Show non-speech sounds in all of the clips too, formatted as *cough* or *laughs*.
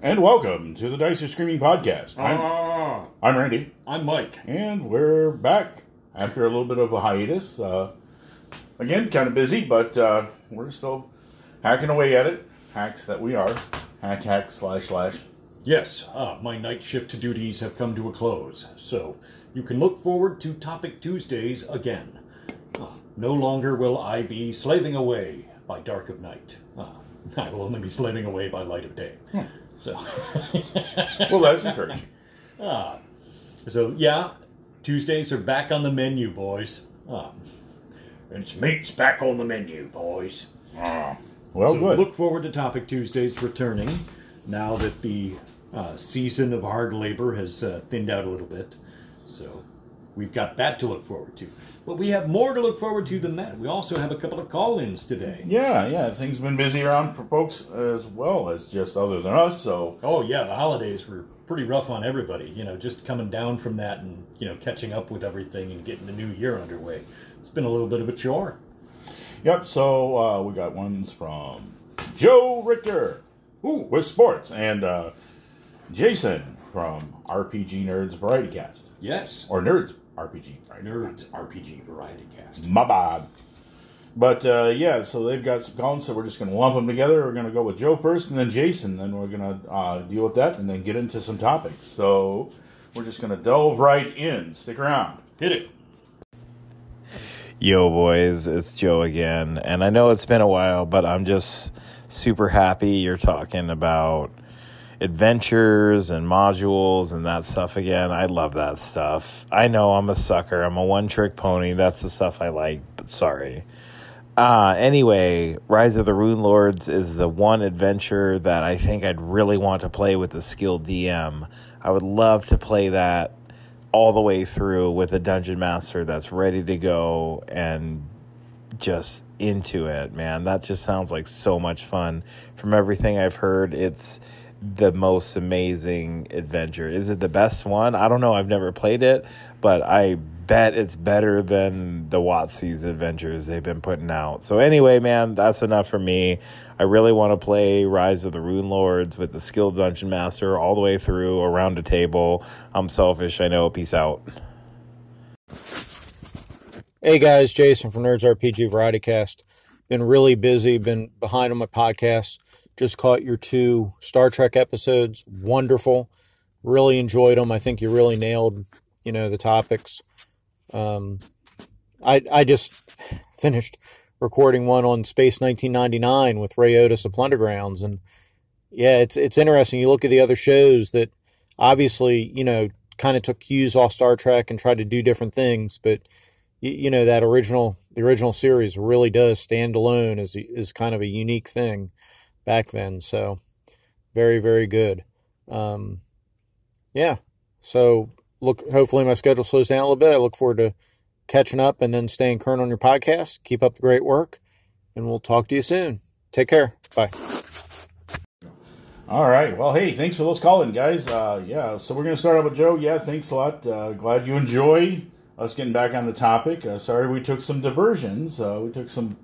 And welcome to the Dice Are Screaming podcast. I'm, Ah, I'm Randy, I'm Mike. and we're back after a little bit of a hiatus. Uh, again, kind of busy, but uh, we're still hacking away at it. Hacks that we are. Hack, hack, slash, slash. Yes, ah, my night shift duties have come to a close, so you can look forward to Topic Tuesdays again. Ah, no longer will I be slaving away by dark of night. Ah, *laughs* I will only be slaving away by light of day. So, *laughs* Well, that's encouraging. *laughs* so yeah, Tuesdays are back on the menu, boys. Ah, and it's meat's back on the menu, boys. Well, So good. look forward to Topic Tuesdays returning now that the uh, season of hard labor has uh, thinned out a little bit. So we've got that to look forward to. But we have more to look forward to than that. We also have a couple of call ins today. yeah, yeah, things have been busy around for folks as well as just other than us, so Oh, yeah, the holidays were pretty rough on everybody. You know, just coming down from that and, you know, catching up with everything and getting the new year underway. It's been a little bit of a chore. Yep, so uh, we got ones from Joe Richter Ooh, with sports and uh, Jason from RPG Nerds Variety Cast. yes. Or Nerds RPG. Right? Nerds RPG Variety Cast. My bad. But uh, yeah, so they've got some comments, so we're just going to lump them together. We're going to go with Joe first and then Jason. Then we're going to uh, deal with that and then get into some topics. So we're just going to delve right in. Stick around. Hit it. Yo, boys, it's Joe again. And I know it's been a while, but I'm just super happy you're talking about adventures and modules and that stuff again. I love that stuff. I know I'm a sucker. I'm a one trick pony. That's the stuff I like, but sorry. Uh, anyway, Rise of the Runelords is the one adventure that I think I'd really want to play with a skilled DM. I would love to play that all the way through with a dungeon master that's ready to go and just into it, man. That just sounds like so much fun. From everything I've heard, it's the most amazing adventure. Is it the best one? I don't know. I've never played it, but I bet it's better than the WotC's adventures they've been putting out. So anyway, man, that's enough for me. I really want to play Rise of the Runelords with the skilled dungeon master all the way through around a table. I'm selfish, I know. Peace out. Hey guys, Jason from Nerds RPG Variety Cast. Been really busy, been behind on my podcast. Just caught your two Star Trek episodes. Wonderful. Really enjoyed them. I think you really nailed, you know, the topics. Um, I I just *laughs* finished recording one on Space 1999 with Ray Otis of Plundergrounds, and yeah, it's it's interesting. You look at the other shows that obviously, you know, kind of took cues off Star Trek and tried to do different things, but you, you know that original the original series really does stand alone as is kind of a unique thing back then so very very good um yeah so look hopefully my schedule slows down a little bit i look forward to catching up and then staying current on your podcast keep up the great work and we'll talk to you soon take care bye All right. Well, hey, thanks for those calling, guys. Uh, yeah, so we're going to start out with Joe. Yeah, thanks a lot. Uh, glad you enjoy us getting back on the topic. Uh, sorry we took some diversions. Uh, we took some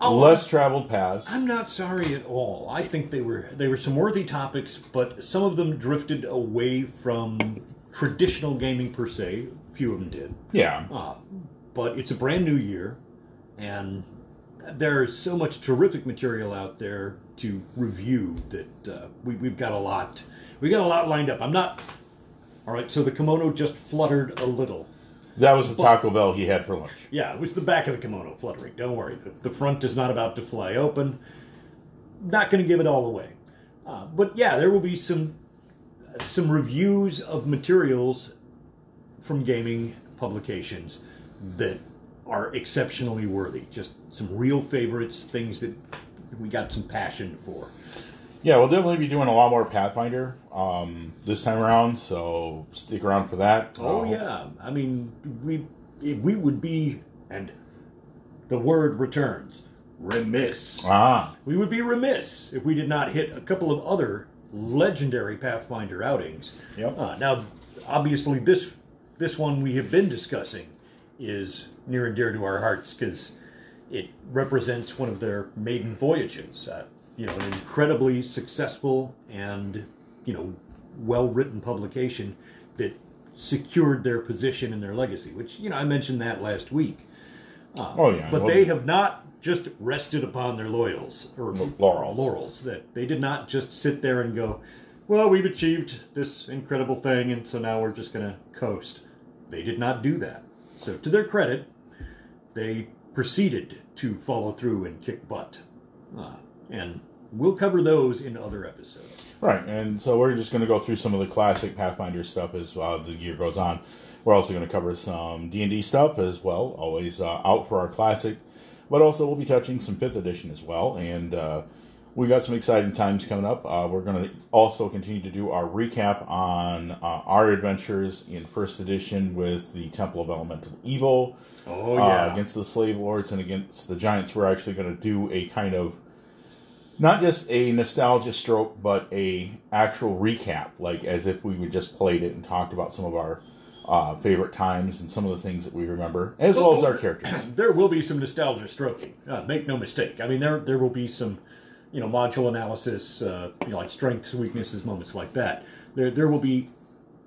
less traveled paths. I'm not sorry at all. I think they were they were some worthy topics, but some of them drifted away from traditional gaming per se. A few of them did. Yeah. Uh, but it's a brand new year, and there's so much terrific material out there to review that uh, we, we've got a lot. We got a lot lined up. I'm not. All right, so the kimono just fluttered a little. That was the Taco Bell he had for lunch. Yeah, it was the back of the kimono fluttering. Don't worry, the, the front is not about to fly open. Not going to give it all away, uh, but yeah, there will be some some reviews of materials from gaming publications that are exceptionally worthy. Just some real favorites, things that we got some passion for. Yeah, we'll definitely be doing a lot more Pathfinder um, this time around, so stick around for that. Oh Uh, yeah, I mean we we would be and the word returns remiss. Ah, We would be remiss if we did not hit a couple of other legendary Pathfinder outings. Yep. Uh, now, obviously, this this one we have been discussing is near and dear to our hearts because it represents one of their maiden voyages. Uh, you know, an incredibly successful and you know well written publication that secured their position and their legacy. Which you know I mentioned that last week. oh yeah, But well, they have not just rested upon their laurels or Laurels. Laurels that they did not just sit there and go, "Well, we've achieved this incredible thing, and so now we're just going to coast." They did not do that. So, to their credit, they proceeded to follow through and kick butt, uh, and we'll cover those in other episodes. Right, and so we're just going to go through some of the classic Pathfinder stuff as uh, the year goes on. We're also going to cover some D and D stuff as well, always uh, out for our classic, but also we'll be touching some fifth edition as well, and uh, we got some exciting times coming up. Uh, we're going to also continue to do our recap on uh, our adventures in first edition with the Temple of Elemental Evil Oh uh, against the slave lords and against the giants. We're actually going to do a kind of not just a nostalgia stroke, but a actual recap, like as if we would just played it and talked about some of our uh, favorite times and some of the things that we remember, as well as our characters. *clears throat* there will be some nostalgia stroking. Uh, make no mistake. I mean, there there will be some, you know, module analysis, uh, you know, like strengths, weaknesses, moments like that. There there will be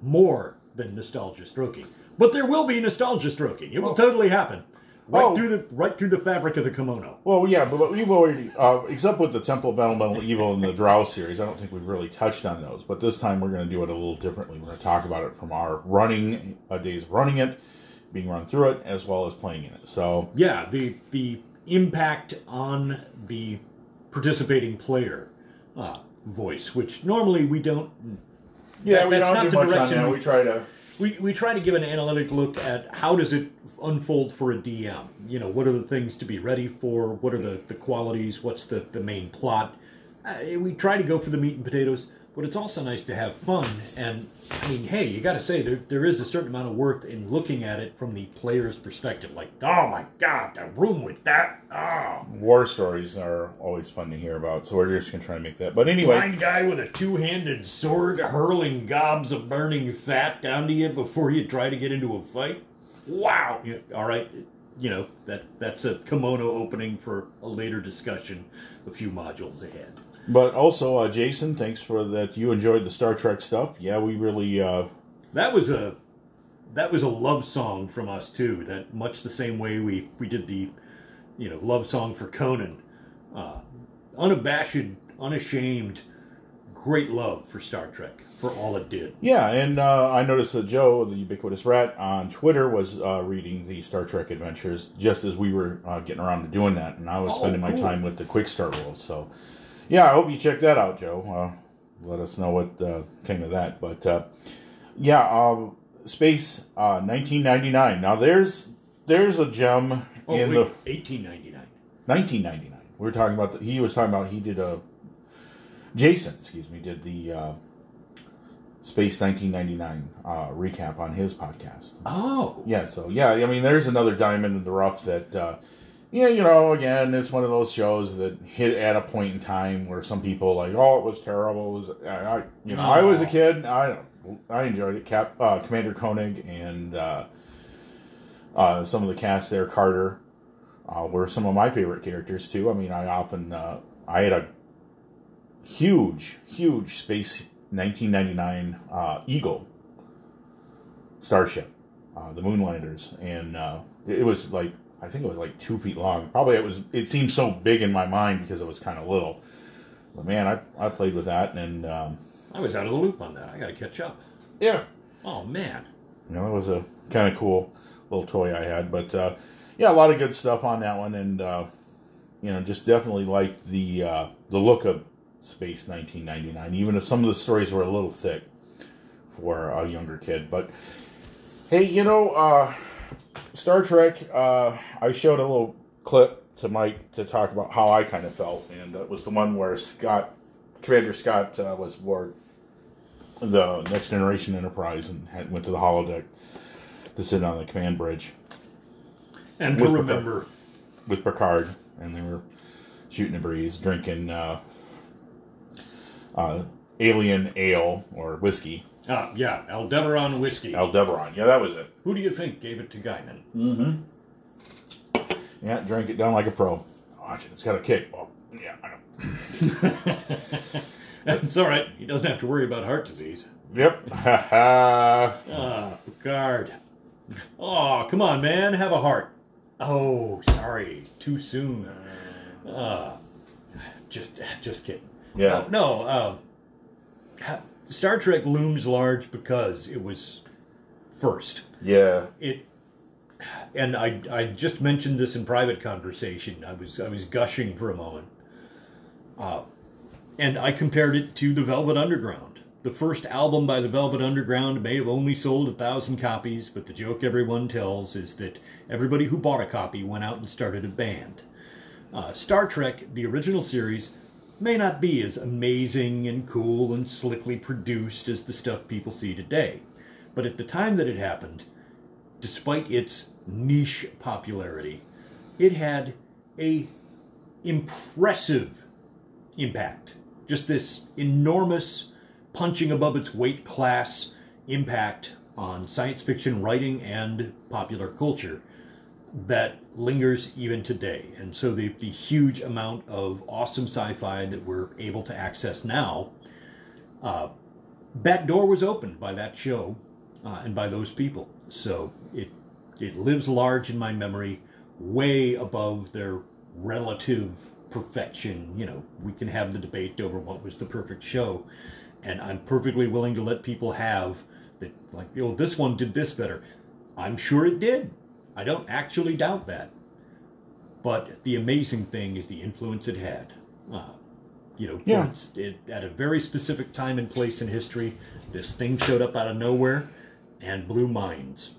more than nostalgia stroking, but there will be nostalgia stroking. It will totally happen. Right Oh. through the right through the fabric of the kimono. Well, yeah, but, but we've already, uh, except with the Temple of Elemental Evil and the Drow series, I don't think we've really touched on those. But this time we're going to do it a little differently. We're going to talk about it from our running uh, days of running it, being run through it, as well as playing in it. So Yeah, the the impact on the participating player uh, voice, which normally we don't yeah, That- we that's don't not do the much on that. we- We try to. We, we try to give an analytic look at how does it unfold for a DM. You know, what are the things to be ready for? What are the, the qualities? What's the, the main plot? Uh, we try to go for the meat and potatoes, but it's also nice to have fun. And I mean, hey, you got to say there there is a certain amount of worth in looking at it from the player's perspective. Like, oh my god, the room with that. Oh, war stories are always fun to hear about, so we're just gonna try to make that. But anyway, blind guy with a two-handed sword hurling gobs of burning fat down to you before you try to get into a fight. Wow. All right. You know that that's a kimono opening for a later discussion, a few modules ahead. But also uh, Jason, thanks for that. You enjoyed the Star Trek stuff. Yeah, we really. Uh, That was a that was a love song from us too. That much the same way we we did the you know love song for Conan. Uh, unabashed, unashamed, great love for Star Trek for all it did. yeah, and uh, I noticed that Joe, the ubiquitous rat, on Twitter was uh, reading the Star Trek adventures just as we were uh, getting around to doing that, and I was Oh, spending my time with the Quick Start rules. So, yeah, I hope you check that out, Joe. Uh, let us know what uh, came of that. But uh, yeah, um, Space uh, 1999. Now there's there's a gem Oh, in wait, the 1899. 1999. We were talking about the, he was talking about he did a Jason, excuse me, did the uh, Space 1999 uh, recap on his podcast. Oh, Yeah, so yeah, I mean, there's another diamond in the rough that, uh, yeah, you know, again, it's one of those shows that hit at a point in time where some people like, oh, it was terrible. It was, I, you know, I was a Oh. kid. I I enjoyed it. Cap, uh, Commander Koenig and uh, uh, some of the cast there, Carter, uh, were some of my favorite characters too. I mean, I often uh, I had a huge, huge space 1999 uh, Eagle starship, uh, the Moonlanders, and uh, it was like I think it was like two feet long. Probably it was. It seemed so big in my mind because it was kind of little. But man, I I played with that, and um, I was out of the loop on that. I got to catch up. yeah, Oh man, you know, it was a kind of cool little toy I had. But uh, yeah, a lot of good stuff on that one, and uh, you know, just definitely liked the uh, the look of Space 1999, even if some of the stories were a little thick for a younger kid. But hey, you know, uh, Star Trek. Uh, I showed a little clip to Mike to talk about how I kind of felt, and it was the one where Scott, Commander Scott, uh, was aboard the Next Generation Enterprise and had, went to the holodeck to sit on the command bridge. And to remember, with Picard, and they were shooting a breeze, drinking uh, uh, alien ale or whiskey, ah, yeah, Aldebaran whiskey. Aldebaran. Yeah, that was it. Who do you think gave it to Guinan? Yeah, drank it down like a pro. Watch it. It's got a kick. Oh, yeah, I know. *laughs* It's all right. He doesn't have to worry about heart disease. Yep. Ha *laughs* ha. Ah, Picard. Oh, come on, man. Have a heart. Oh, sorry. Too soon. Uh, just, just kidding. Yeah. Uh, no, uh, Star Trek looms large because it was first. Yeah. It, and I, I just mentioned this in private conversation. I was, I was gushing for a moment. Uh, and I compared it to the Velvet Underground. The first album by the Velvet Underground may have only sold a thousand copies, but the joke everyone tells is that everybody who bought a copy went out and started a band. Uh, Star Trek, the original series, may not be as amazing and cool and slickly produced as the stuff people see today. But at the time that it happened, despite its niche popularity, it had a impressive impact. Just this enormous punching above its weight class impact on science fiction writing and popular culture that lingers even today. And so the, the huge amount of awesome sci-fi that we're able to access now, uh, that door was opened by that show uh, and by those people. So it it lives large in my memory, way above their relative perfection. You know, we can have the debate over what was the perfect show, and I'm perfectly willing to let people have that. Like, you know, this one did this better. I'm sure it did. I don't actually doubt that. But the amazing thing is the influence it had. Uh, you know, Yeah. it, at a very specific time and place in history, this thing showed up out of nowhere and blew minds.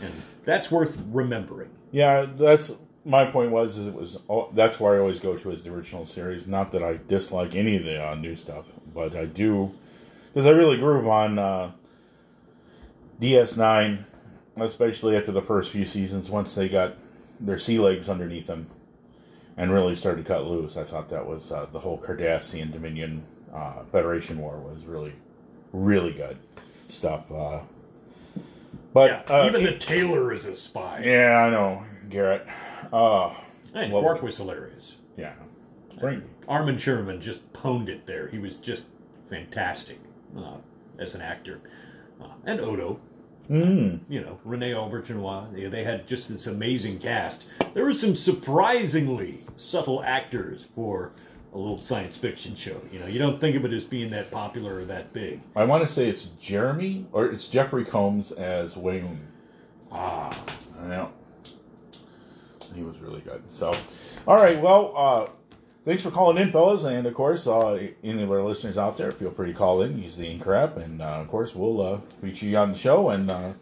And that's worth remembering. Yeah, that's my point. Was is it was oh, that's where I always go to is the original series. Not that I dislike any of the uh, new stuff, but I do because I really grew on uh, DS9, especially after the first few seasons. Once they got their sea legs underneath them and really started to cut loose, I thought that was uh, the whole Cardassian Dominion uh, Federation War was really, really good stuff. Uh, but Yeah, uh, even it- the tailor is a spy. yeah, I know, Garak. Uh, And Quark was hilarious. yeah. Bring Armin Shimerman just pwned it there. He was just fantastic uh, as an actor. Uh, and Odo, mm. you know, Rene Auberjonois. They, they had just this amazing cast. There were some surprisingly subtle actors for a little science fiction show. You know, you don't think of it as being that popular or that big. I want to say it's Jeremy or it's Jeffrey Combs as Weyoun. Ah, I know. He was really good. So, all right. Well, uh, thanks for calling in, fellas, and of course, uh, any of our listeners out there, feel free to call in. Use the Anchor app, and uh, of course, we'll uh, feature you on the show. And uh,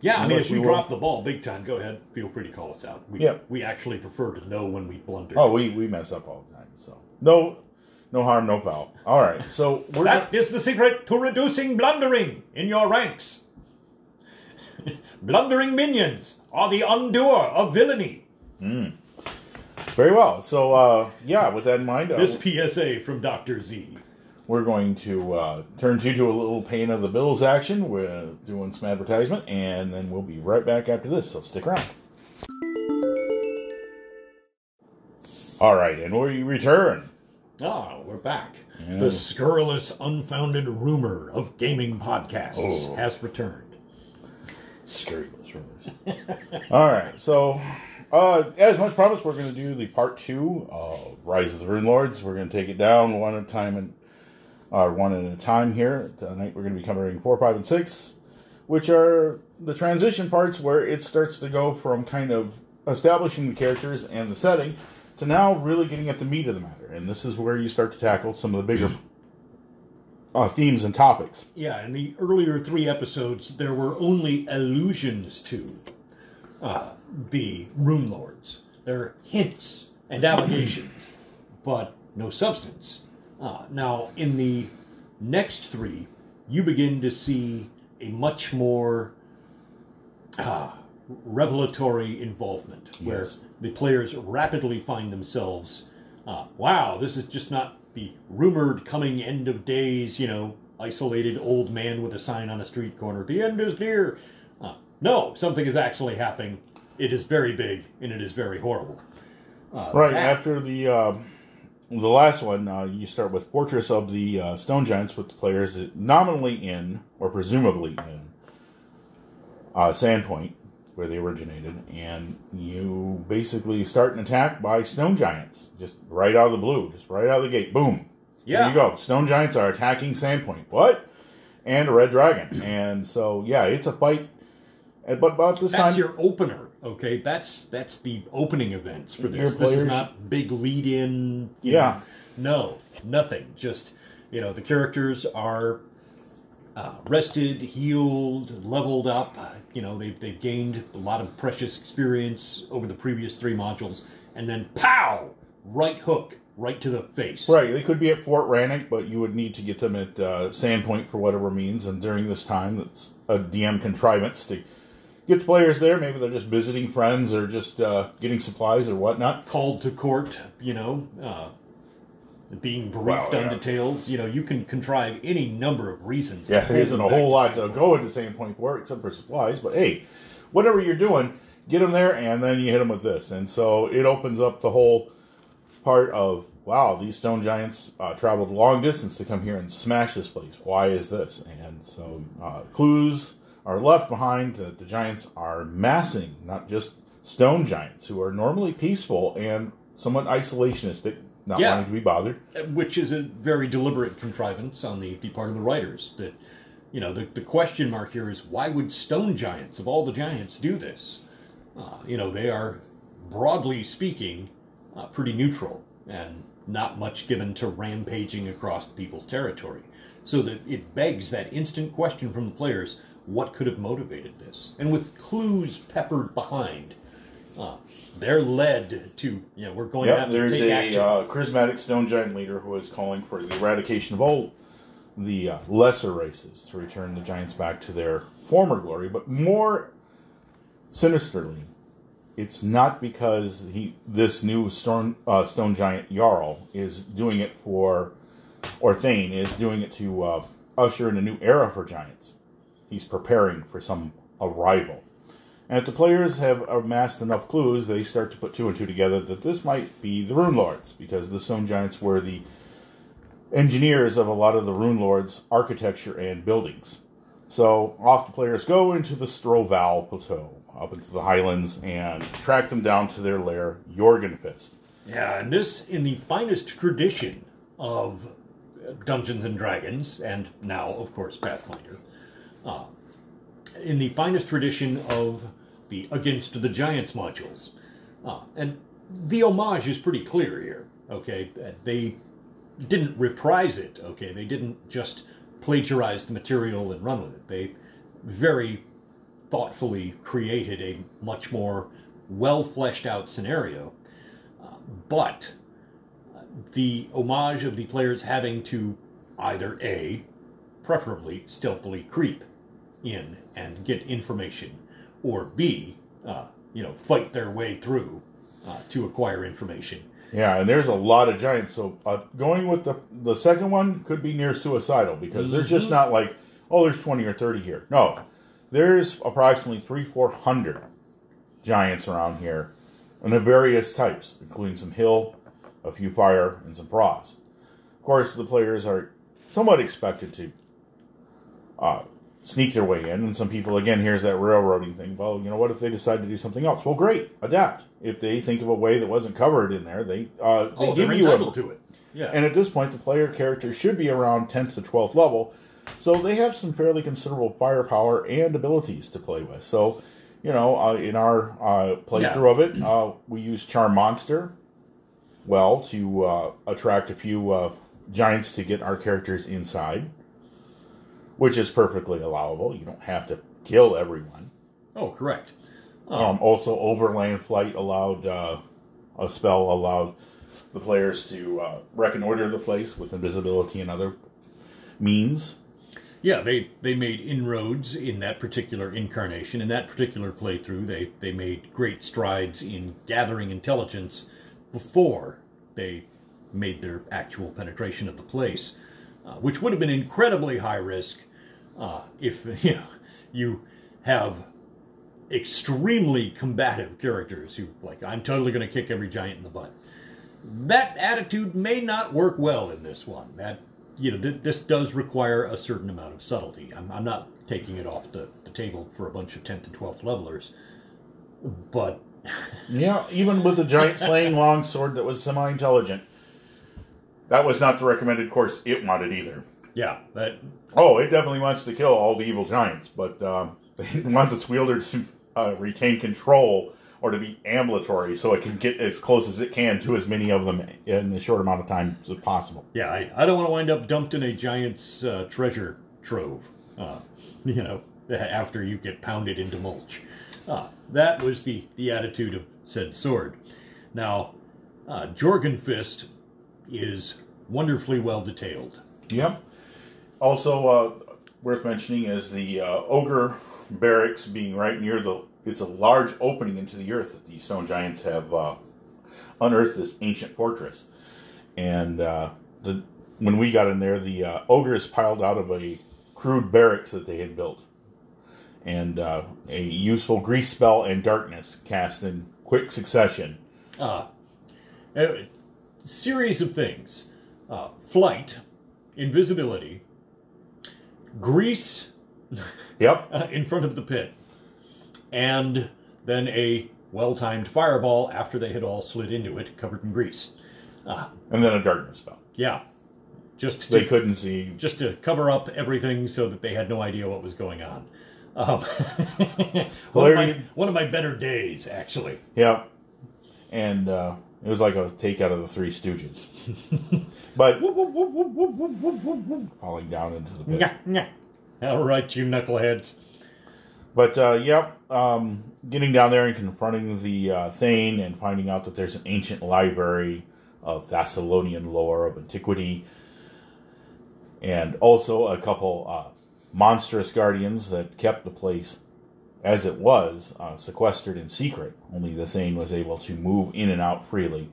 yeah. I mean, if we you will- drop the ball big time, go ahead. Feel free to call us out. We, Yeah. we actually prefer to know when we blunder. oh, we we mess up all the time. So no, no harm, no foul. All right. So we're That is the secret to reducing blundering in your ranks. *laughs* Blundering minions are the undoer of villainy. Very well. So uh, yeah, with that in mind, uh, This PSA from Dr. Z. we're going to uh, turn you to a little pain of the bills action. We're doing some advertisement, and then we'll be right back after this. So stick around. All right, and we return. Ah, we're back. The scurrilous, unfounded rumor of gaming podcasts Oh. has returned. Scurrilous rumors. *laughs* All right, so uh, as much promised, we're going to do the part two Rise of the Runelords. We're going to take it down one at a time and uh, one at a time here. Tonight, we're going to be covering four, five, and six, which are the transition parts where it starts to go from kind of establishing the characters and the setting to now really getting at the meat of the matter. And this is where you start to tackle some of the bigger uh, themes and topics. Yeah, in the earlier three episodes, there were only allusions to uh, the Runelords. There are hints and allegations, but no substance. Uh, now, in the next three, you begin to see a much more uh, revelatory involvement, where Yes. the players rapidly find themselves, uh, wow, this is just not the rumored coming end of days, you know, isolated old man with a sign on a street corner, the end is near. Uh, no, something is actually happening. It is very big and it is very horrible. Uh, Right that- after the uh, the last one, uh, you start with Fortress of the uh, Stone Giants with the players nominally in or presumably in uh, Sandpoint, where they originated, and you basically start an attack by Stone Giants, just right out of the blue, just right out of the gate. Boom. Yeah. There you go. Stone Giants are attacking Sandpoint. What? And a Red Dragon. And so, yeah, it's a fight. But about this That's time, That's your opener, okay? That's that's the opening events for Your this. This is not big lead in. Yeah. no, nothing. Just you know, the characters are uh, rested, healed, leveled up. Uh, you know, they've they've gained a lot of precious experience over the previous three modules, and then pow, right hook, right to the face. Right, they could be at Fort Rannick, but you would need to get them at uh, Sandpoint for whatever means. And during this time, that's a DM contrivance to get the players there. Maybe they're just visiting friends or just uh, getting supplies or whatnot. Called to court, you know. Uh, being briefed Well, on details, you know, you can contrive any number of reasons. Yeah, there isn't a whole lot to go into Sandpoint for except for supplies. But hey, whatever you're doing, get them there, and then you hit them with this. And so it opens up the whole part of wow, these stone giants uh, traveled long distance to come here and smash this place. Why is this? And so uh, clues are left behind that the giants are massing, not just stone giants who are normally peaceful and somewhat isolationistic, not Yeah. wanting to be bothered. which is a very deliberate contrivance on the, the part of the writers that you know the, the question mark here is why would stone giants of all the giants do this uh, you know they are broadly speaking uh, pretty neutral and not much given to rampaging across people's territory so that it begs that instant question from the players what could have motivated this and with clues peppered behind uh, they're led to you know we're going to Yep, have to there's take a action uh, charismatic stone giant leader who is calling for the eradication of all the uh, lesser races to return the giants back to their former glory. But more sinisterly, it's not because he this new stone uh, stone giant Jarl is doing it for, or Thane is doing it to uh, usher in a new era for giants. He's preparing for some arrival. And if the players have amassed enough clues, they start to put two and two together that this might be the Runelords, because the Stone Giants were the engineers of a lot of the Runelords' architecture and buildings. So off the players go into the Storval Plateau, up into the highlands, and track them down to their lair, Jorgenfist. Yeah, and this in the finest tradition of Dungeons and Dragons, and now, of course, Pathfinder. Uh, in the finest tradition of the Against the Giants modules. Uh, and the homage is pretty clear here, okay? Uh, They didn't reprise it, okay? They didn't just plagiarize the material and run with it. They very thoughtfully created a much more well fleshed out scenario but uh, the homage of the players having to either A, preferably stealthily creep in and get information, or B, uh, you know, fight their way through uh, to acquire information. Yeah, and there's a lot of giants. So uh, going with the the second one could be near suicidal because there's just not like oh, there's twenty or thirty here. No, there's approximately three four hundred giants around here, and of various types, including some hill, a few fire, and some frost. Of course, the players are somewhat expected to uh, sneak their way in, and some people again here's that railroading thing. Well, you know what if they decide to do something else? Well, great, adapt. If they think of a way that wasn't covered in there, they uh, they Oh, give you a, to it. Yeah. and at this point, the player character should be around 10th to 12th level, so they have some fairly considerable firepower and abilities to play with. So, you know, uh, in our uh, playthrough of it, uh, we use Charm Monster well to uh, attract a few uh, giants to get our characters inside, which is perfectly allowable. You don't have to kill everyone. oh, correct. Um, also, Overland Flight allowed uh, a spell allowed the players to uh, reconnoiter the place with invisibility and other means. Yeah, they, they made inroads in that particular incarnation. In that particular playthrough, they, they made great strides in gathering intelligence before they made their actual penetration of the place, uh, which would have been incredibly high risk uh, if *laughs* you know you have extremely combative characters who like I'm totally going to kick every giant in the butt. That attitude may not work well in this one. That you know th- this does require a certain amount of subtlety. I'm, I'm not taking it off the, the table for a bunch of 10th and 12th levelers, but Yeah, even with a giant slaying *laughs* longsword that was semi intelligent, that was not the recommended course it wanted either. yeah, that Oh, it definitely wants to kill all the evil giants, but um, *laughs* it wants its wielder to uh, retain control or to be ambulatory so it can get as close as it can to as many of them in the short amount of time as possible. yeah I, I don't want to wind up dumped in a giant's uh, treasure trove. Uh, *laughs* you know, *laughs* after you get pounded into mulch. Uh, that was the, the attitude of said sword. Now, uh, Jorgenfist is wonderfully well detailed. Yep. Also, uh, worth mentioning is the uh, ogre barracks being right near the. It's a large opening into the earth that the stone giants have uh, unearthed this ancient fortress, and uh, the when we got in there, the uh, ogres piled out of a crude barracks that they had built, and uh, a useful grease spell and darkness cast in quick succession. Uh, a series of things uh, flight, invisibility, grease Yep. *laughs* uh, in front of the pit, and then a well timed fireball after they had all slid into it, covered in grease. And then a darkness spell. Yeah. Just They couldn't see. just to cover up everything so that they had no idea what was going on. Um, *laughs* one, of my, one of my better days, actually. Yep. And uh, it was like a take out of the Three Stooges. but falling down into the pit. Yeah, nyah. All right, you knuckleheads. But uh, yep, um, getting down there and confronting the uh, Thane and finding out that there's an ancient library of Thassilonian lore of antiquity, and also a couple uh, monstrous guardians that kept the place as it was, uh, sequestered in secret. Only the Thane was able to move in and out freely.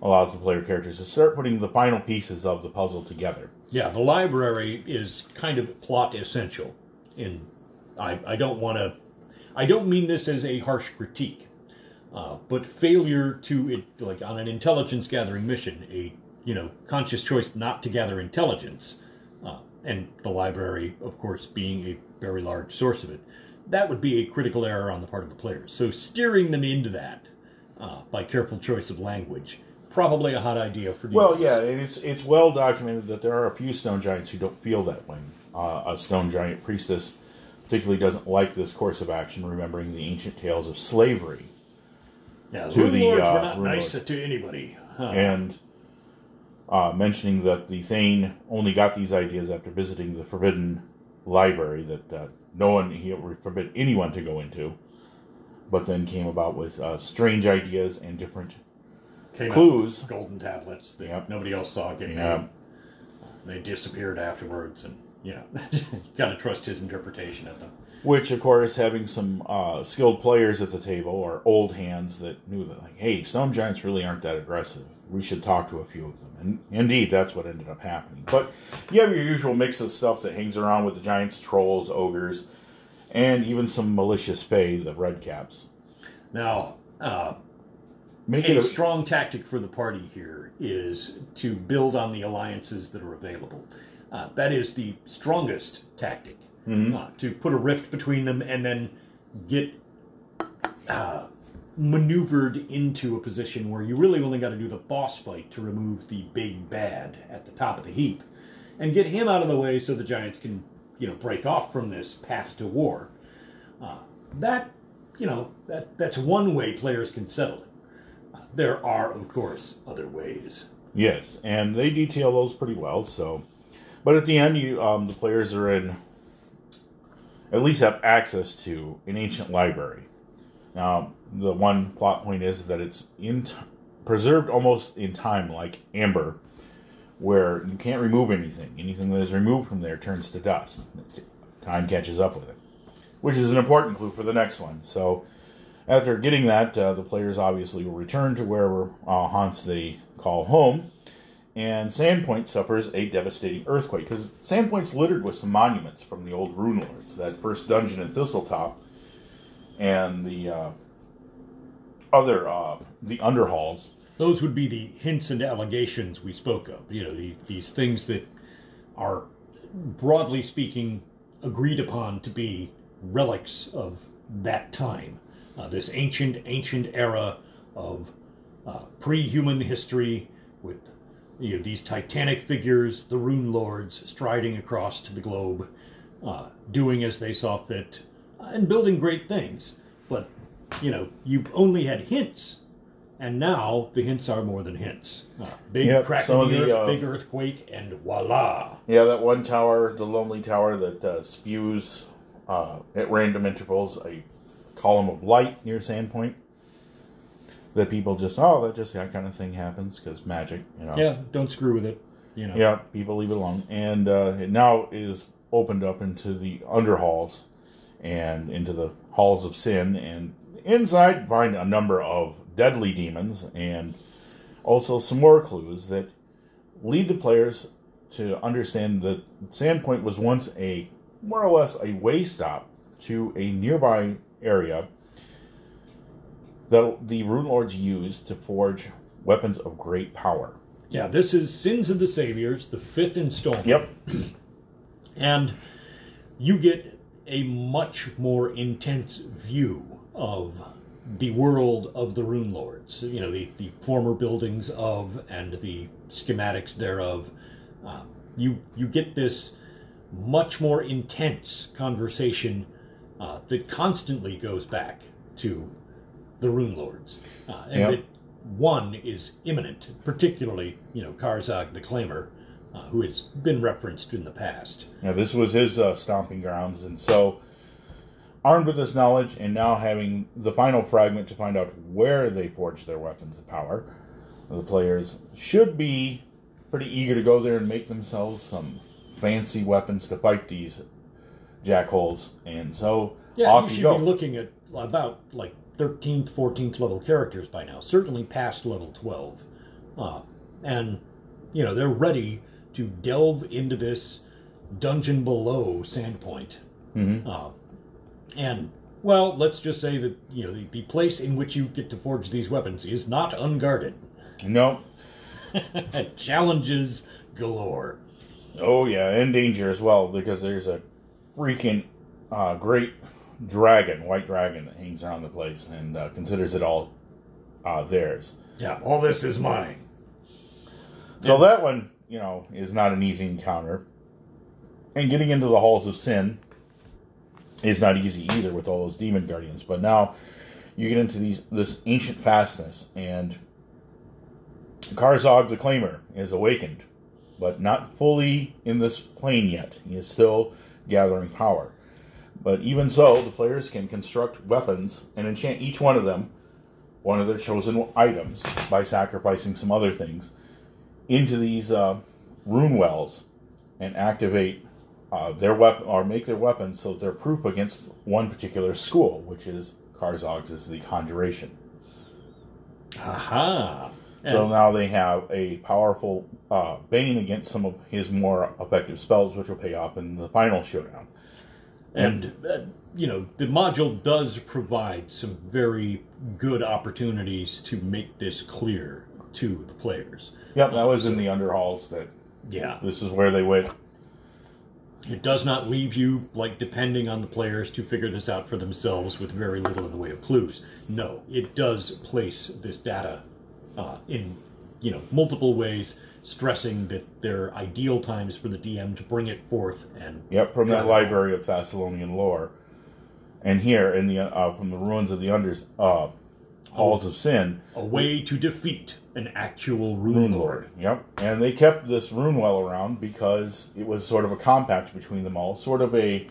Allows the player characters to start putting the final pieces of the puzzle together. Yeah, the library is kind of plot essential. In, I, I don't want to, I don't mean this as a harsh critique, uh, but failure to it, like on an intelligence gathering mission, a you know conscious choice not to gather intelligence, uh, and the library, of course, being a very large source of it, that would be a critical error on the part of the players. So steering them into that uh, by careful choice of language, probably a hot idea for. You. Well, yeah, it's it's well documented that there are a few stone giants who don't feel that way. Uh, a stone giant priestess particularly doesn't like this course of action, remembering the ancient tales of slavery Yeah, to the, Lords uh, were not nice to anybody. Huh. and uh, mentioning that the Thane only got these ideas after visiting the Forbidden Library that uh, no one he forbid anyone to go into, but then came about with uh, strange ideas and different Came clues. golden tablets that Yep. nobody else saw get Yeah. made. They disappeared afterwards, and you know, *laughs* got to trust his interpretation of them. Which, of course, having some uh, skilled players at the table or old hands that knew that, like, hey, stone giants really aren't that aggressive. We should talk to a few of them. And indeed, that's what ended up happening. But you have your usual mix of stuff that hangs around with the giants, trolls, ogres, and even some malicious fae, the redcaps. Now, uh, Make a a, strong tactic for the party here is to build on the alliances that are available. Uh, that is the strongest tactic. Uh, to put a rift between them and then get uh, maneuvered into a position where you really only got to do the boss fight to remove the big bad at the top of the heap and get him out of the way so the giants can, you know, break off from this path to war. Uh, that, you know, that that's one way players can settle it. Uh, there are, of course, other ways. Yes, and they detail those pretty well. So, but at the end, you um, the players are in at least have access to an ancient library. Now, the one plot point is that it's in t- preserved almost in time, like amber, where you can't remove anything. Anything that is removed from there turns to dust. Time catches up with it, which is an important clue for the next one. So, after getting that, uh, the players obviously will return to wherever uh, haunts they call home, and Sandpoint suffers a devastating earthquake because Sandpoint's littered with some monuments from the old Runelords. That first dungeon in Thistletop and the uh, other uh, the underhalls. Those would be the hints and allegations we spoke of. You know, the, these things that are, broadly speaking, agreed upon to be relics of that time. Uh, this ancient, ancient era of uh, pre-human history with you know, these titanic figures, the rune lords, striding across to the globe, uh, doing as they saw fit, and building great things. But you know, you only had hints, and now the hints are more than hints. Uh, big Yep, crack in the, the, earth, uh, big earthquake, and voila! Yeah, that one tower, the lonely tower that uh, spews uh, at random intervals a column of light near Sandpoint. That people just oh that just that kind of thing happens because magic, you know. Yeah, don't screw with it. You know. Yeah, people leave it alone, and uh, it now is opened up into the underhalls and into the halls of sin, and inside find a number of deadly demons and also some more clues that lead the players to understand that Sandpoint was once a more or less a way stop to a nearby area that the Runelords used to forge weapons of great power. Yeah, this is Sins of the Saviors, the fifth installment. Yep. and you get a much more intense view of the world of the Runelords. You know, the, the former buildings of and the schematics thereof. Uh, you you get this much more intense conversation uh, that constantly goes back to the Runelords, uh, and Yep. that one is imminent, particularly you know Karzoug the Claimer, uh, who has been referenced in the past. Now, this was his uh, stomping grounds, and so armed with this knowledge, and now having the final fragment to find out where they forged their weapons of power, the players should be pretty eager to go there and make themselves some fancy weapons to fight these jackholes. And so Yeah, off you you should go. be looking at about like 13th, 14th level characters by now, certainly past level 12. Uh, and, you know, they're ready to delve into this dungeon below Sandpoint. Mhm. Uh, and, well, let's just say that, you know, the, the place in which you get to forge these weapons is not unguarded. no, *laughs* Challenges galore. Oh yeah, and danger as well because there's a freaking uh, great dragon, white dragon that hangs around the place and uh, considers it all uh, theirs. Yeah, all this is mine. So that one, you know, is not an easy encounter. And getting into the halls of sin is not easy either with all those demon guardians. But now you get into these this ancient fastness, and Karzoug the Claimer is awakened, but not fully in this plane yet. He is still gathering power. But even so, the players can construct weapons and enchant each one of them, one of their chosen items, by sacrificing some other things into these uh, rune wells and activate uh, their weapon or make their weapons so that they're proof against one particular school, which is Karzoug's is the conjuration. Aha. So now they have a powerful uh, bane against some of his more effective spells, which will pay off in the final showdown. And, uh, you know, the module does provide some very good opportunities to make this clear to the players. Yep, that was in the underhalls. That Yeah. this is where they went. It does not leave you, like, depending on the players to figure this out for themselves with very little in the way of clues. No, it does place this data uh, in, you know, multiple ways, stressing that there are ideal times for the DM to bring it forth and Yep, from that library of Thassilonian lore, and here in the uh, from the ruins of the unders uh, halls of sin. a way to defeat an actual rune, Rune lord. Lord. Yep. And they kept this rune well around because it was sort of a compact between them all, sort of a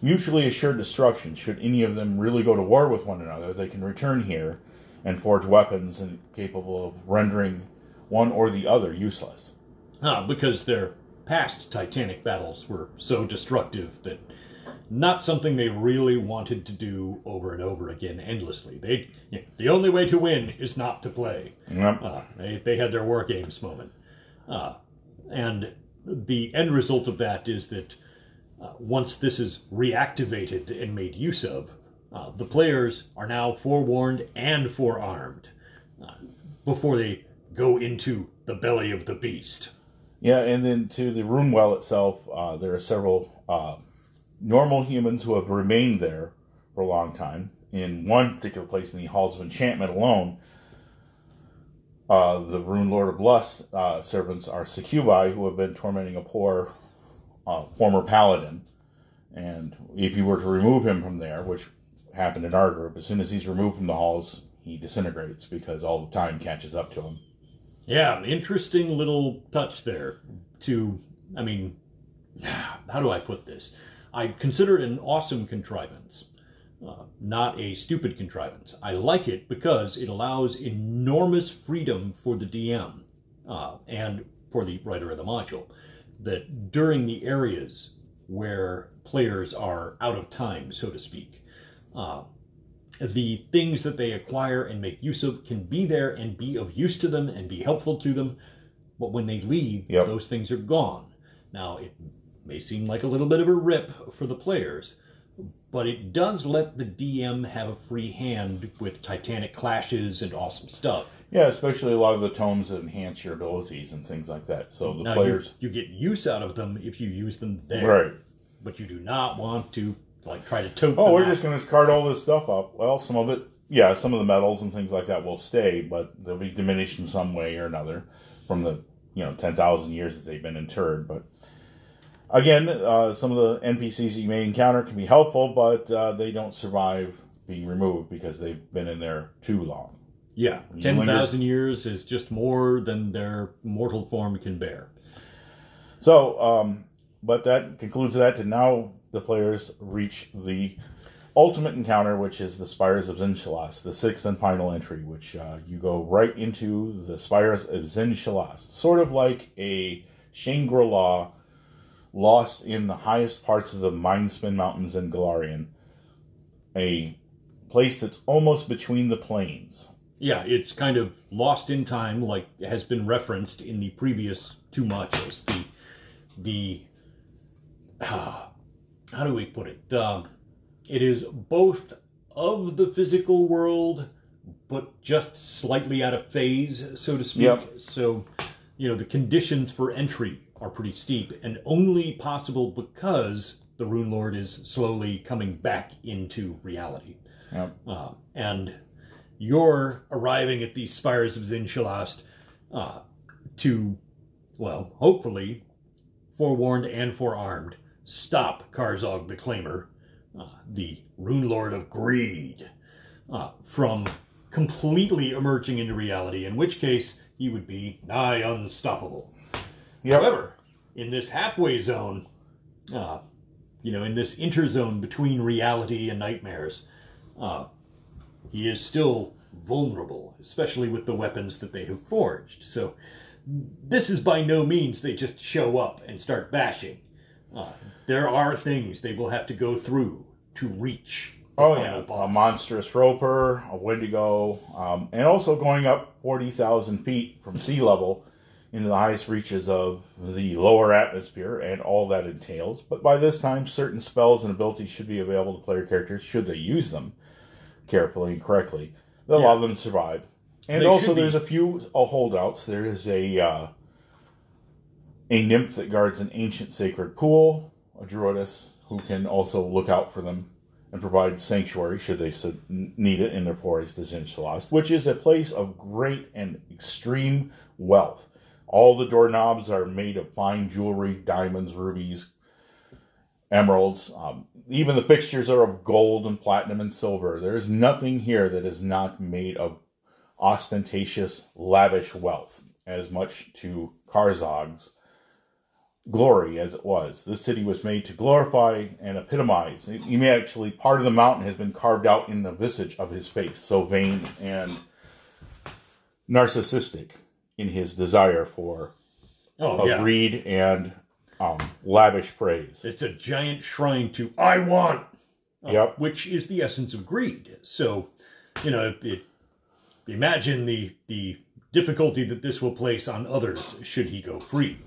mutually assured destruction. Should any of them really go to war with one another, they can return here and forge weapons and capable of rendering one or the other useless. Ah, because their past Titanic battles were so destructive that not something they really wanted to do over and over again endlessly. They, yeah, the only way to win is not to play. Yep. Uh, they, they had their war games moment. Uh, and the end result of that is that uh, once this is reactivated and made use of, Uh, the players are now forewarned and forearmed uh, before they go into the belly of the beast. Yeah, and then to the rune well itself, uh, there are several uh, normal humans who have remained there for a long time. In one particular place in the Halls of Enchantment alone, uh, the Runelord of Lust uh, servants are succubi who have been tormenting a poor uh, former paladin. And if you were to remove him from there, which happened in our group, as soon as he's removed from the halls, he disintegrates because all the time catches up to him. Yeah, interesting little touch there. To, I mean, *sighs* how do I put this? I consider it an awesome contrivance, uh, not a stupid contrivance. I like it because it allows enormous freedom for the DM uh, and for the writer of the module. That during the areas where players are out of time, so to speak, uh, the things that they acquire and make use of can be there and be of use to them and be helpful to them. But when they leave, Yep. those things are gone. Now, it may seem like a little bit of a rip for the players, but it does let the DM have a free hand with titanic clashes and awesome stuff. Yeah, especially a lot of the tomes that enhance your abilities and things like that. So the Now, players. you, you get use out of them if you use them there. Right. But you do not want to like try to tote Oh, we're out. just going to cart all this stuff up. Well, some of it, yeah, some of the metals and things like that will stay, but they'll be diminished in some way or another from the you know ten thousand years that they've been interred. But again, uh, some of the NPCs you may encounter can be helpful, but uh, they don't survive being removed because they've been in there too long. Yeah, You ten linger- thousand years is just more than their mortal form can bear. So, um, but that concludes that, and now the players reach the ultimate encounter, which is the Spires of Xin-Shalast, the sixth and final entry, which uh, you go right into the Spires of Xin-Shalast, sort of like a Shangri La lost in the highest parts of the Mindspin Mountains in Galarian, a place that's almost between the plains. Yeah, it's kind of lost in time, like has been referenced in the previous two modules. The the ah, *sighs* how do we put it? Um, it is both of the physical world, but just slightly out of phase, so to speak. Yep. So, you know, the conditions for entry are pretty steep, and only possible because the Runelord is slowly coming back into reality. Yep. Uh, and you're arriving at these spires of Xin-Shalast uh, to, well, hopefully, forewarned and forearmed, stop Karzoug the Claimer, uh, the Runelord of Greed, uh, from completely emerging into reality, in which case he would be nigh unstoppable. Yep. However, in this halfway zone, uh, you know, in this interzone between reality and nightmares, uh, he is still vulnerable, especially with the weapons that they have forged. So, this is by no means they just show up and start bashing. Uh, there are things they will have to go through to reach. Oh yeah, a monstrous roper, a Wendigo, um, and also going up forty thousand feet from sea level into the highest reaches of the lower atmosphere, and all that entails. But by this time, certain spells and abilities should be available to player characters should they use them carefully and correctly. That allow them to survive. And They also, there's a few uh, holdouts. There is a uh, a nymph that guards an ancient sacred pool, a druidess who can also look out for them and provide sanctuary should they need it in their forays to Xin-Shalast, which is a place of great and extreme wealth. All the doorknobs are made of fine jewelry, diamonds, rubies, emeralds. Um, even the fixtures are of gold and platinum and silver. There is nothing here that is not made of ostentatious, lavish wealth, as much to Karzoug's glory as it was. This city was made to glorify and epitomize. You may actually, part of the mountain has been carved out in the visage of his face, so vain and narcissistic in his desire for Oh, yeah. greed and um, lavish praise. It's a giant shrine to I want, Yep. which is the essence of greed. So, you know, it, imagine the the difficulty that this will place on others should he go free.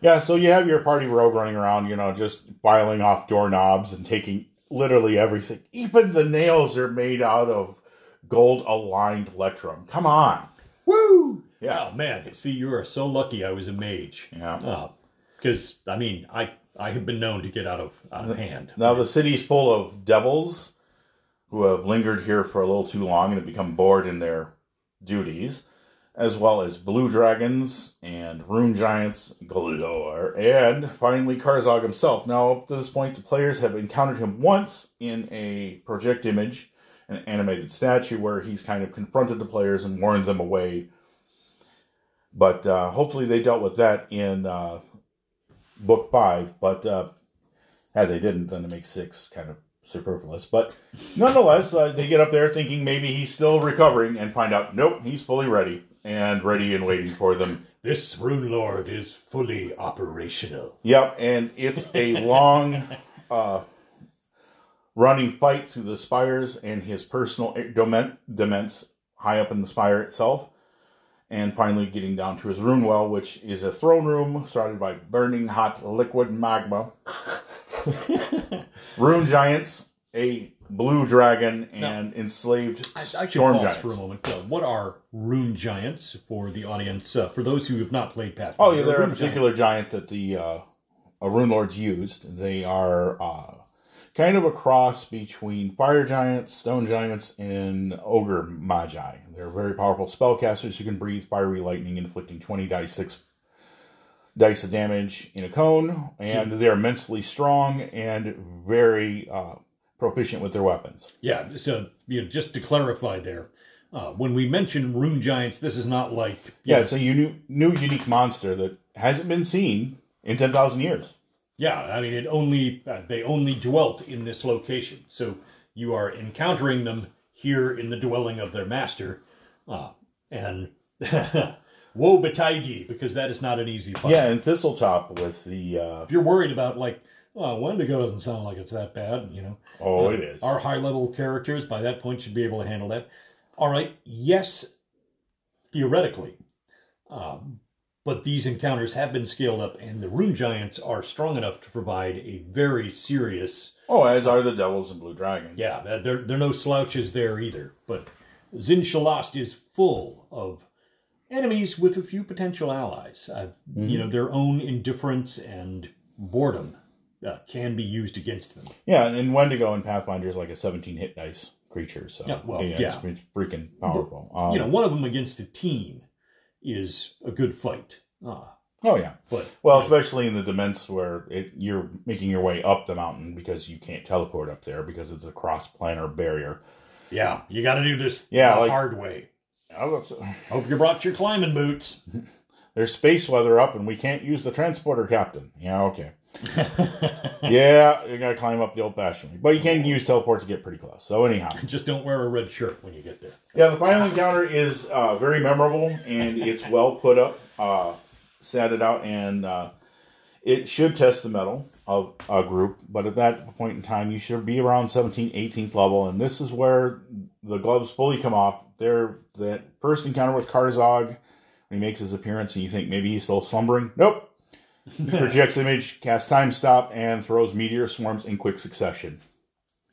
Yeah, so you have your party rogue running around, you know, just filing off doorknobs and taking literally everything. Even the nails are made out of gold aligned electrum. Come on. Woo! Yeah. Oh man, see, you are so lucky. I was a mage. Yeah. Uh, because I mean, I I have been known to get out of out of hand. Now the city's full of devils who have lingered here for a little too long and have become bored in their duties, as well as blue dragons and rune giants galore, and finally Karzoug himself. Now, up to this point, the players have encountered him once in a project image, an animated statue, where he's kind of confronted the players and warned them away. But uh, hopefully, they dealt with that in uh, book five. But uh, had they didn't, then it makes six kind of superfluous. But nonetheless, uh, they get up there thinking maybe he's still recovering and find out, nope, he's fully ready and ready and waiting for them. This rune lord is fully operational. Yep, and it's a long uh, running fight through the spires and his personal domen- dements high up in the spire itself. And finally, getting down to his rune well, which is a throne room surrounded by burning hot liquid magma. *laughs* rune giants, a blue dragon, and enslaved I, I should storm giants. for a moment. Uh, what are rune giants for the audience? Uh, for those who have not played Pathfinder. Oh, yeah, they're a rune giant- particular giant that the uh, uh, rune lords used. They are uh, kind of a cross between fire giants, stone giants, and ogre magi. They're very powerful spellcasters who can breathe fiery lightning, inflicting twenty dice six dice of damage in a cone, and they're immensely strong and very uh, proficient with their weapons. Yeah, so you know, just to clarify there, uh, when we mention rune giants, this is not like Yeah, it's a uni- new, unique monster that hasn't been seen in ten thousand years. Yeah, I mean, it only uh, they only dwelt in this location, so you are encountering them here in the dwelling of their master, uh, and *laughs* woe betide ye, because that is not an easy fight. Yeah, and Thistletop with the uh, If you're worried about like, oh, Wendigo doesn't sound like it's that bad, you know. oh, Uh, it is. Our high level characters by that point should be able to handle that. All right, yes, theoretically. Um, but these encounters have been scaled up, and the rune giants are strong enough to provide a very serious. Oh, as are the devils and blue dragons. Yeah, they're, they're, no slouches there either. But Xin-Shalast is full of enemies with a few potential allies. Uh, You know, their own indifference and boredom uh, can be used against them. Yeah, and Wendigo and Pathfinder is like a 17 hit dice creature, so Yeah, well, it's, yeah. it's freaking powerful. Um, you know, one of them against a team is a good fight. Ah, oh yeah. but Well, especially in the dements where it, you're making your way up the mountain because you can't teleport up there because it's a cross planar barrier. yeah, you got to do this Yeah, the like- hard way. I was- Hope you brought your climbing boots. *laughs* There's space weather up, and we can't use the transporter captain. Yeah, okay. *laughs* yeah, you gotta climb up the old fashioned way, but you can use teleport to get pretty close. So anyhow, *laughs* Just don't wear a red shirt when you get there. Yeah, the final encounter is uh, very memorable and it's well put up, uh, statted out, and uh, it should test the metal of a group. But at that point in time, you should be around 17th, 18th level, and this is where the gloves fully come off. They're that first encounter with Karzoug when he makes his appearance, and you think maybe he's still slumbering. Nope. Projects image, casts time stop, and throws meteor swarms in quick succession.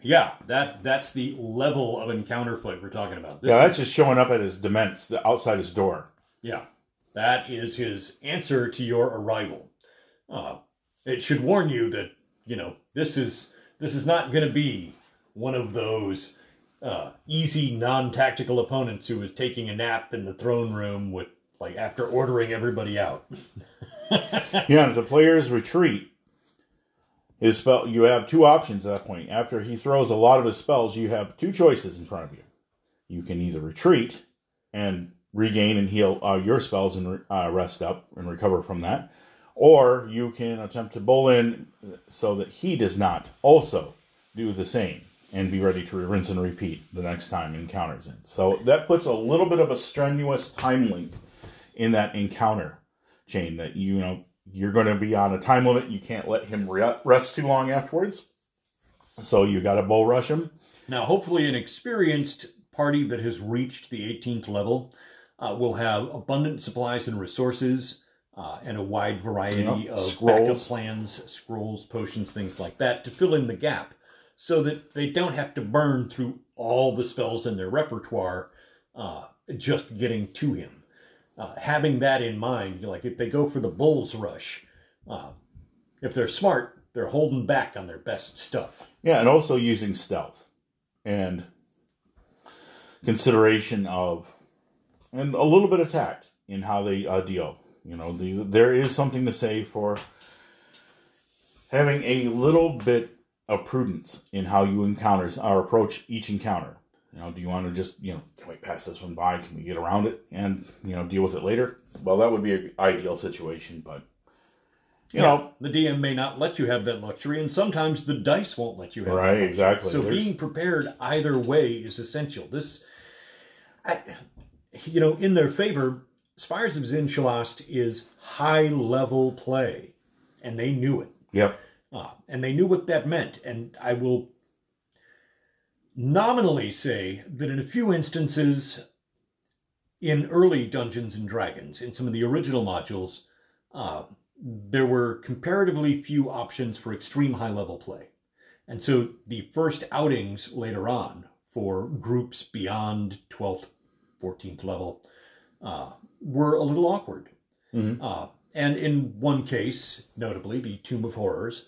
Yeah, that that's the level of encounter fight we're talking about. This Yeah, is- that's just showing up at his dements, the outside his door. yeah, that is his answer to your arrival. Uh, it should warn you that you know this is this is not going to be one of those uh, easy non-tactical opponents who is taking a nap in the throne room with like after ordering everybody out. *laughs* Yeah, the players retreat, his spell you have two options at that point. After he throws a lot of his spells, you have two choices in front of you. You can either retreat and regain and heal uh, your spells and uh, rest up and recover from that, or you can attempt to bowl in so that he does not also do the same and be ready to rinse and repeat the next time encounters in. So that puts a little bit of a strenuous time link in that encounter chain that you know you're going to be on a time limit. You can't let him re- rest too long afterwards. So you got to bull rush him. Now, hopefully, an experienced party that has reached the 18th level uh, will have abundant supplies and resources uh, and a wide variety Yeah, of scrolls. backup plans, scrolls, potions, things like that to fill in the gap so that they don't have to burn through all the spells in their repertoire uh, just getting to him. Uh, having that in mind, like if they go for the Bull's Rush, uh, if they're smart, they're holding back on their best stuff. Yeah, and also using stealth and consideration of, and a little bit of tact in how they uh, deal. You know, the, there is something to say for having a little bit of prudence in how you encounter or approach each encounter. You know, do you want to just, you know, can we pass this one by? Can we get around it and, you know, deal with it later? Well, that would be an ideal situation, but, you know, the DM may not let you have that luxury, and sometimes the dice won't let you have. right, exactly. So There's- being prepared either way is essential. This, I, you know, in their favor, Spires of Xin-Shalast is high level play, and they knew it. yep. Ah, and they knew what that meant. And I will nominally say that in a few instances, in early Dungeons and Dragons, in some of the original modules, uh, there were comparatively few options for extreme high level play. And so the first outings later on for groups beyond 12th, 14th level uh, were a little awkward. Uh, and in one case, notably the Tomb of Horrors,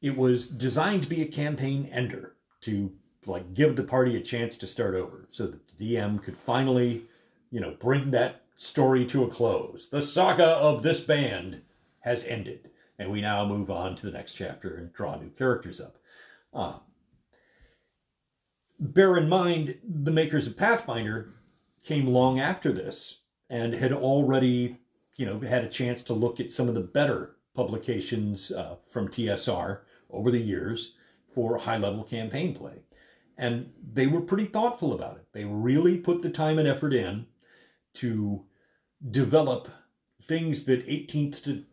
it was designed to be a campaign ender to like give the party a chance to start over so that the DM could finally, you know, bring that story to a close. The saga of this band has ended, and we now move on to the next chapter and draw new characters up. Uh, bear in mind, the makers of Pathfinder came long after this and had already, you know, had a chance to look at some of the better publications uh, from TSR over the years for high level campaign play. And they were pretty thoughtful about it. They really put the time and effort in to develop things that 18th to,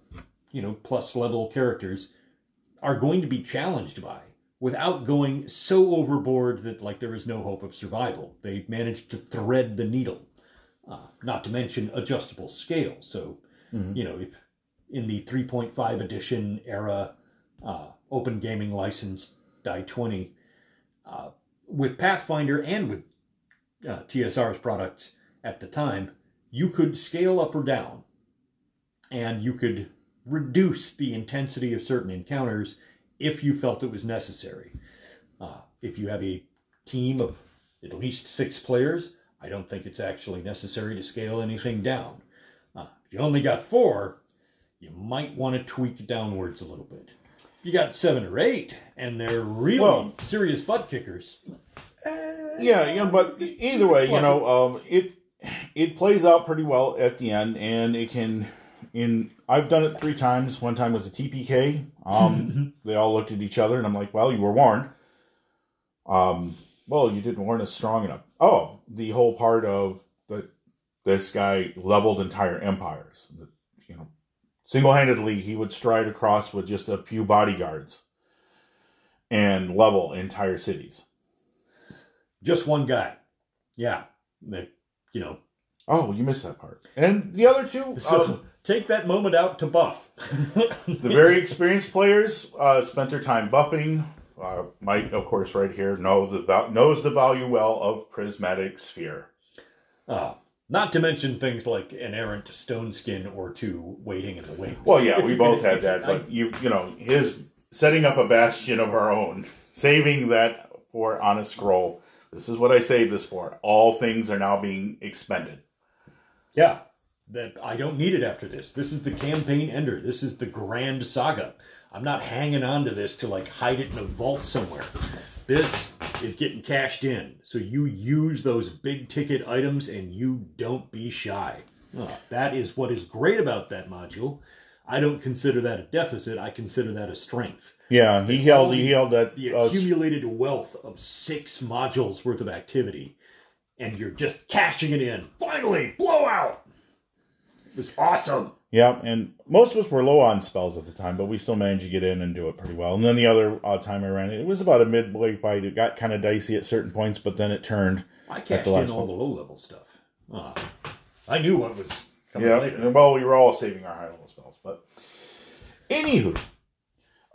you know, plus level characters are going to be challenged by without going so overboard that like there is no hope of survival. They managed to thread the needle, uh, not to mention adjustable scale. So, you know, if in the 3.5 edition era, uh, open gaming license die 20, uh, with Pathfinder and with uh, TSR's products at the time, you could scale up or down, and you could reduce the intensity of certain encounters if you felt it was necessary. Uh, if you have a team of at least six players, I don't think it's actually necessary to scale anything down. Uh, if you only got four, you might want to tweak downwards a little bit. You got seven or eight, and they're really Well- serious butt kickers. Yeah, yeah, but either way, you know, um, it it plays out pretty well at the end, and it can. In I've done it three times. One time was a TPK. Um, *laughs* they all looked at each other, and I'm like, "Well, you were warned." Um, well, you didn't warn us strong enough. Oh, the whole part of that this guy leveled entire empires. You know, single handedly, he would stride across with just a few bodyguards and level entire cities. Just one guy. Yeah. That, you know. Oh, you missed that part. And the other two, So um, take that moment out to buff. *laughs* the very experienced players uh, spent their time buffing. Uh, Mike, of course, right here knows the knows the value well of prismatic sphere. Uh, not to mention things like an errant stone skin or two waiting in the wings. Well, yeah, we both had that, *laughs* but you, you know, his setting up a bastion of our own, saving that for on a scroll. This is what I saved this for. All things are now being expended. yeah, that I don't need it after this. This is the campaign ender. This is the grand saga. I'm not hanging on to this to like hide it in a vault somewhere. This is getting cashed in. So you use those big ticket items and you don't be shy. Uh, that is what is great about that module. I don't consider that a deficit. I consider that a strength. Yeah, he held he held that. the Uh, accumulated wealth of six modules worth of activity, and you're just cashing it in. Finally, blowout! It was awesome. Yeah, and most of us were low on spells at the time, but we still managed to get in and do it pretty well. And then the other uh, time I ran it, it was about a midway fight. It got kind of dicey at certain points, but then it turned. I cashed in all one. the low level stuff. Ah, I knew what was coming Yeah, later. well, we were all saving our high level spells, but anywho,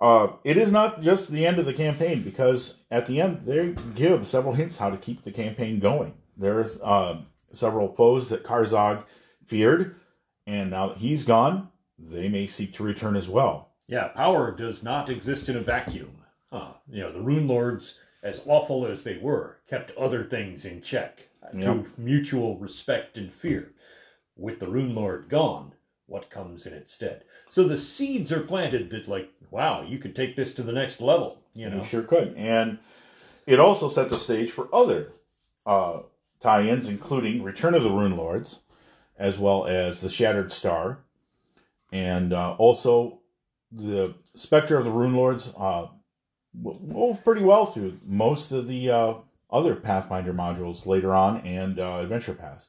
Uh, it is not just the end of the campaign because at the end they give several hints how to keep the campaign going. There's uh, several foes that Karzoug feared, and now that he's gone, they may seek to return as well. Yeah, power does not exist in a vacuum. Uh, you know, the Runelords, as awful as they were, kept other things in check uh, Yep. to mutual respect and fear. With the Runelord gone, what comes in its stead? So the seeds are planted that, like, wow, you could take this to the next level. You know, You sure could. And it also set the stage for other uh, tie ins, including Return of the Runelords, as well as The Shattered Star, and uh, also the Spectre of the Runelords uh, wove pretty well through most of the uh, other Pathfinder modules later on and uh, Adventure Pass.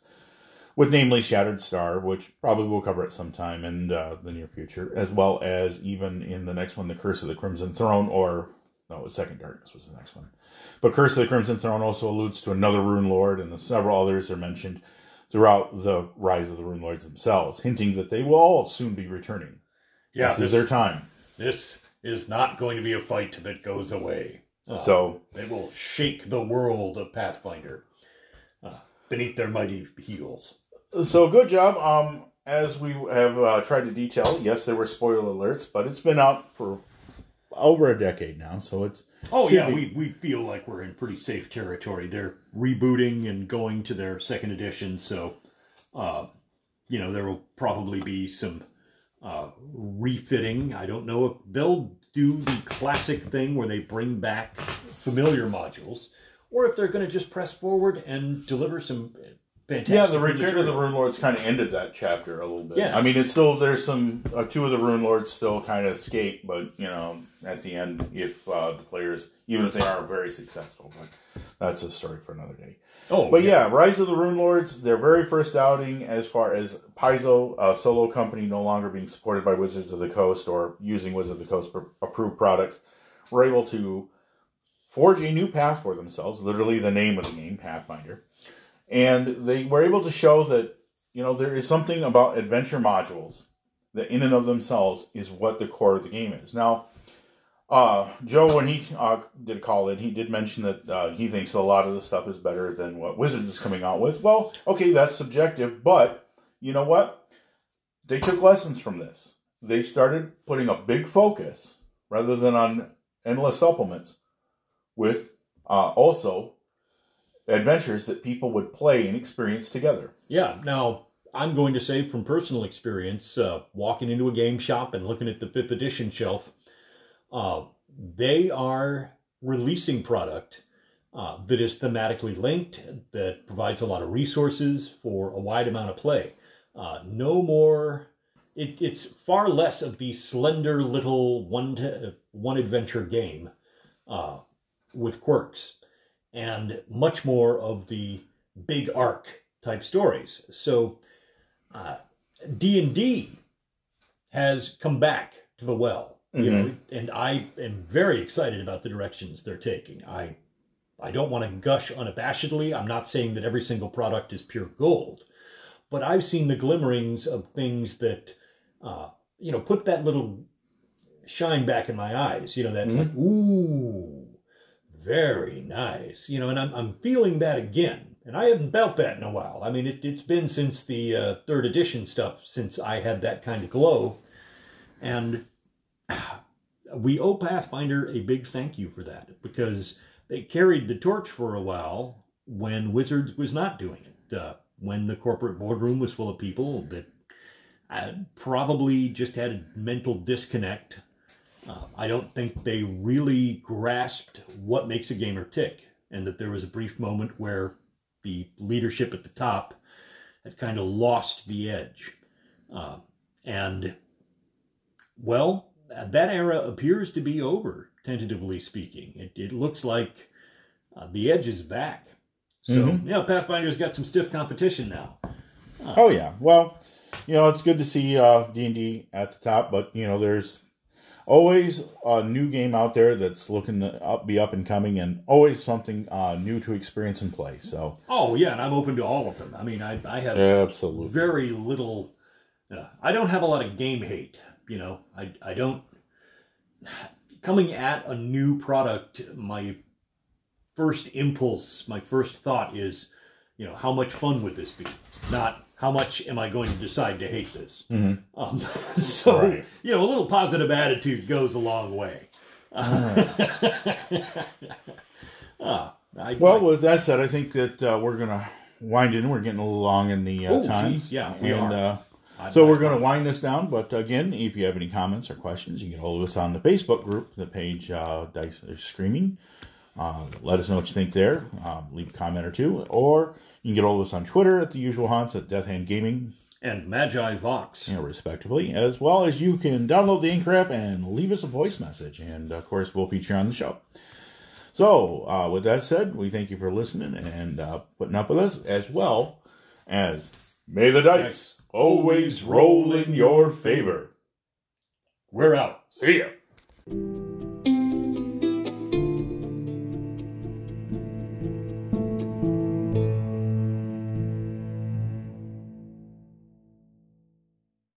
With namely Shattered Star, which probably we'll cover at some time in the near future, as well as even in the next one, The Curse of the Crimson Throne, or no, was Second Darkness was the next one. But Curse of the Crimson Throne also alludes to another Runelord, and several others are mentioned throughout the Rise of the Runelords themselves, hinting that they will all soon be returning. yeah, this, this, is their time. this is not going to be a fight that goes away. Uh, So, they will shake the world of Pathfinder uh, beneath their mighty heels. so good job. Um, as we have uh, tried to detail, yes, there were spoiler alerts, but it's been out for over a decade now, so it's Oh yeah, be. we, we feel like we're in pretty safe territory. They're rebooting and going to their second edition, so uh, you know there will probably be some uh, refitting. I don't know if they'll do the classic thing where they bring back familiar modules, or if they're going to just press forward and deliver some fantastic. Yeah, the Return of the. Runelords kind of ended that chapter a little bit. Yeah. I mean, it's still there's some uh, two of the Runelords still kind of escape, but you know, at the end, if uh, the players, even if they aren't very successful, but that's a story for another day. Oh, But yeah, Rise of the Runelords, their very first outing as far as Paizo, a solo company no longer being supported by Wizards of the Coast or using Wizards of the Coast approved products, were able to forge a new path for themselves, literally the name of the game, Pathfinder. And they were able to show that, you know, there is something about adventure modules that in and of themselves is what the core of the game is. Now, uh, Joe, when he uh, did call in, he did mention that uh, he thinks a lot of the stuff is better than what Wizards is coming out with. Well, okay, that's subjective, but you know what? They took lessons from this. They started putting a big focus rather than on endless supplements with uh, also adventures that people would play and experience together. Yeah. Now, I'm going to say from personal experience, uh, walking into a game shop and looking at the fifth edition shelf, uh, they are releasing product uh, that is thematically linked, that provides a lot of resources for a wide amount of play. Uh, no more. It, it's far less of the slender little one to, one adventure game uh, with quirks, and much more of the big arc type stories. So uh, D and D has come back to the well, you know, and I am very excited about the directions they're taking. I I don't want to gush unabashedly. I'm not saying that every single product is pure gold, but I've seen the glimmerings of things that uh, you know put that little shine back in my eyes. You know that like ooh, very nice. You know, and I'm I'm feeling that again. And I haven't felt that in a while. I mean, it, it's been since the uh, third edition stuff since I had that kind of glow. And *sighs* we owe Pathfinder a big thank you for that because they carried the torch for a while when Wizards was not doing it. Uh, when the corporate boardroom was full of people that uh, probably just had a mental disconnect. Uh, I don't think they really grasped what makes a gamer tick, and that there was a brief moment where the leadership at the top had kind of lost the edge. Uh, and, well, that era appears to be over, tentatively speaking. It, it looks like uh, the edge is back. So, Mhm. yeah, Pathfinder's got some stiff competition now. Oh yeah. Well, you know, it's good to see uh, D&D at the top, but you know, there's always a new game out there that's looking to up, be up and coming and always something uh, new to experience and play. So, Oh, yeah, and I'm open to all of them. I mean, I, I have absolutely. very little. Uh, I don't have a lot of game hate. You know, I I don't. coming at a new product, my first impulse, my first thought is, you know, how much fun would this be? Not how much am I going to decide to hate this? Um, *laughs* so, Right. you know, a little positive attitude goes a long way. *laughs* Ah, I, Well, with that said, I think that uh, we're gonna wind in. We're getting a little long in the uh, Oh, time. geez, yeah, we and are. uh, so we're gonna wind this down. But again, if you have any comments or questions, you can hold us on the Facebook group, the page uh, Dice are Screaming. Uh, let us know what you think there. Um, leave a comment or two, or you can get all of us on Twitter at the usual haunts at Death Hand Gaming, and Magi Vox. you know, respectively, as well as you can download the Anchor app and leave us a voice message, and of course, we'll feature on the show. So, uh, with that said, we thank you for listening and uh, putting up with us, as well as may the dice always roll in your favor. We're out. See ya.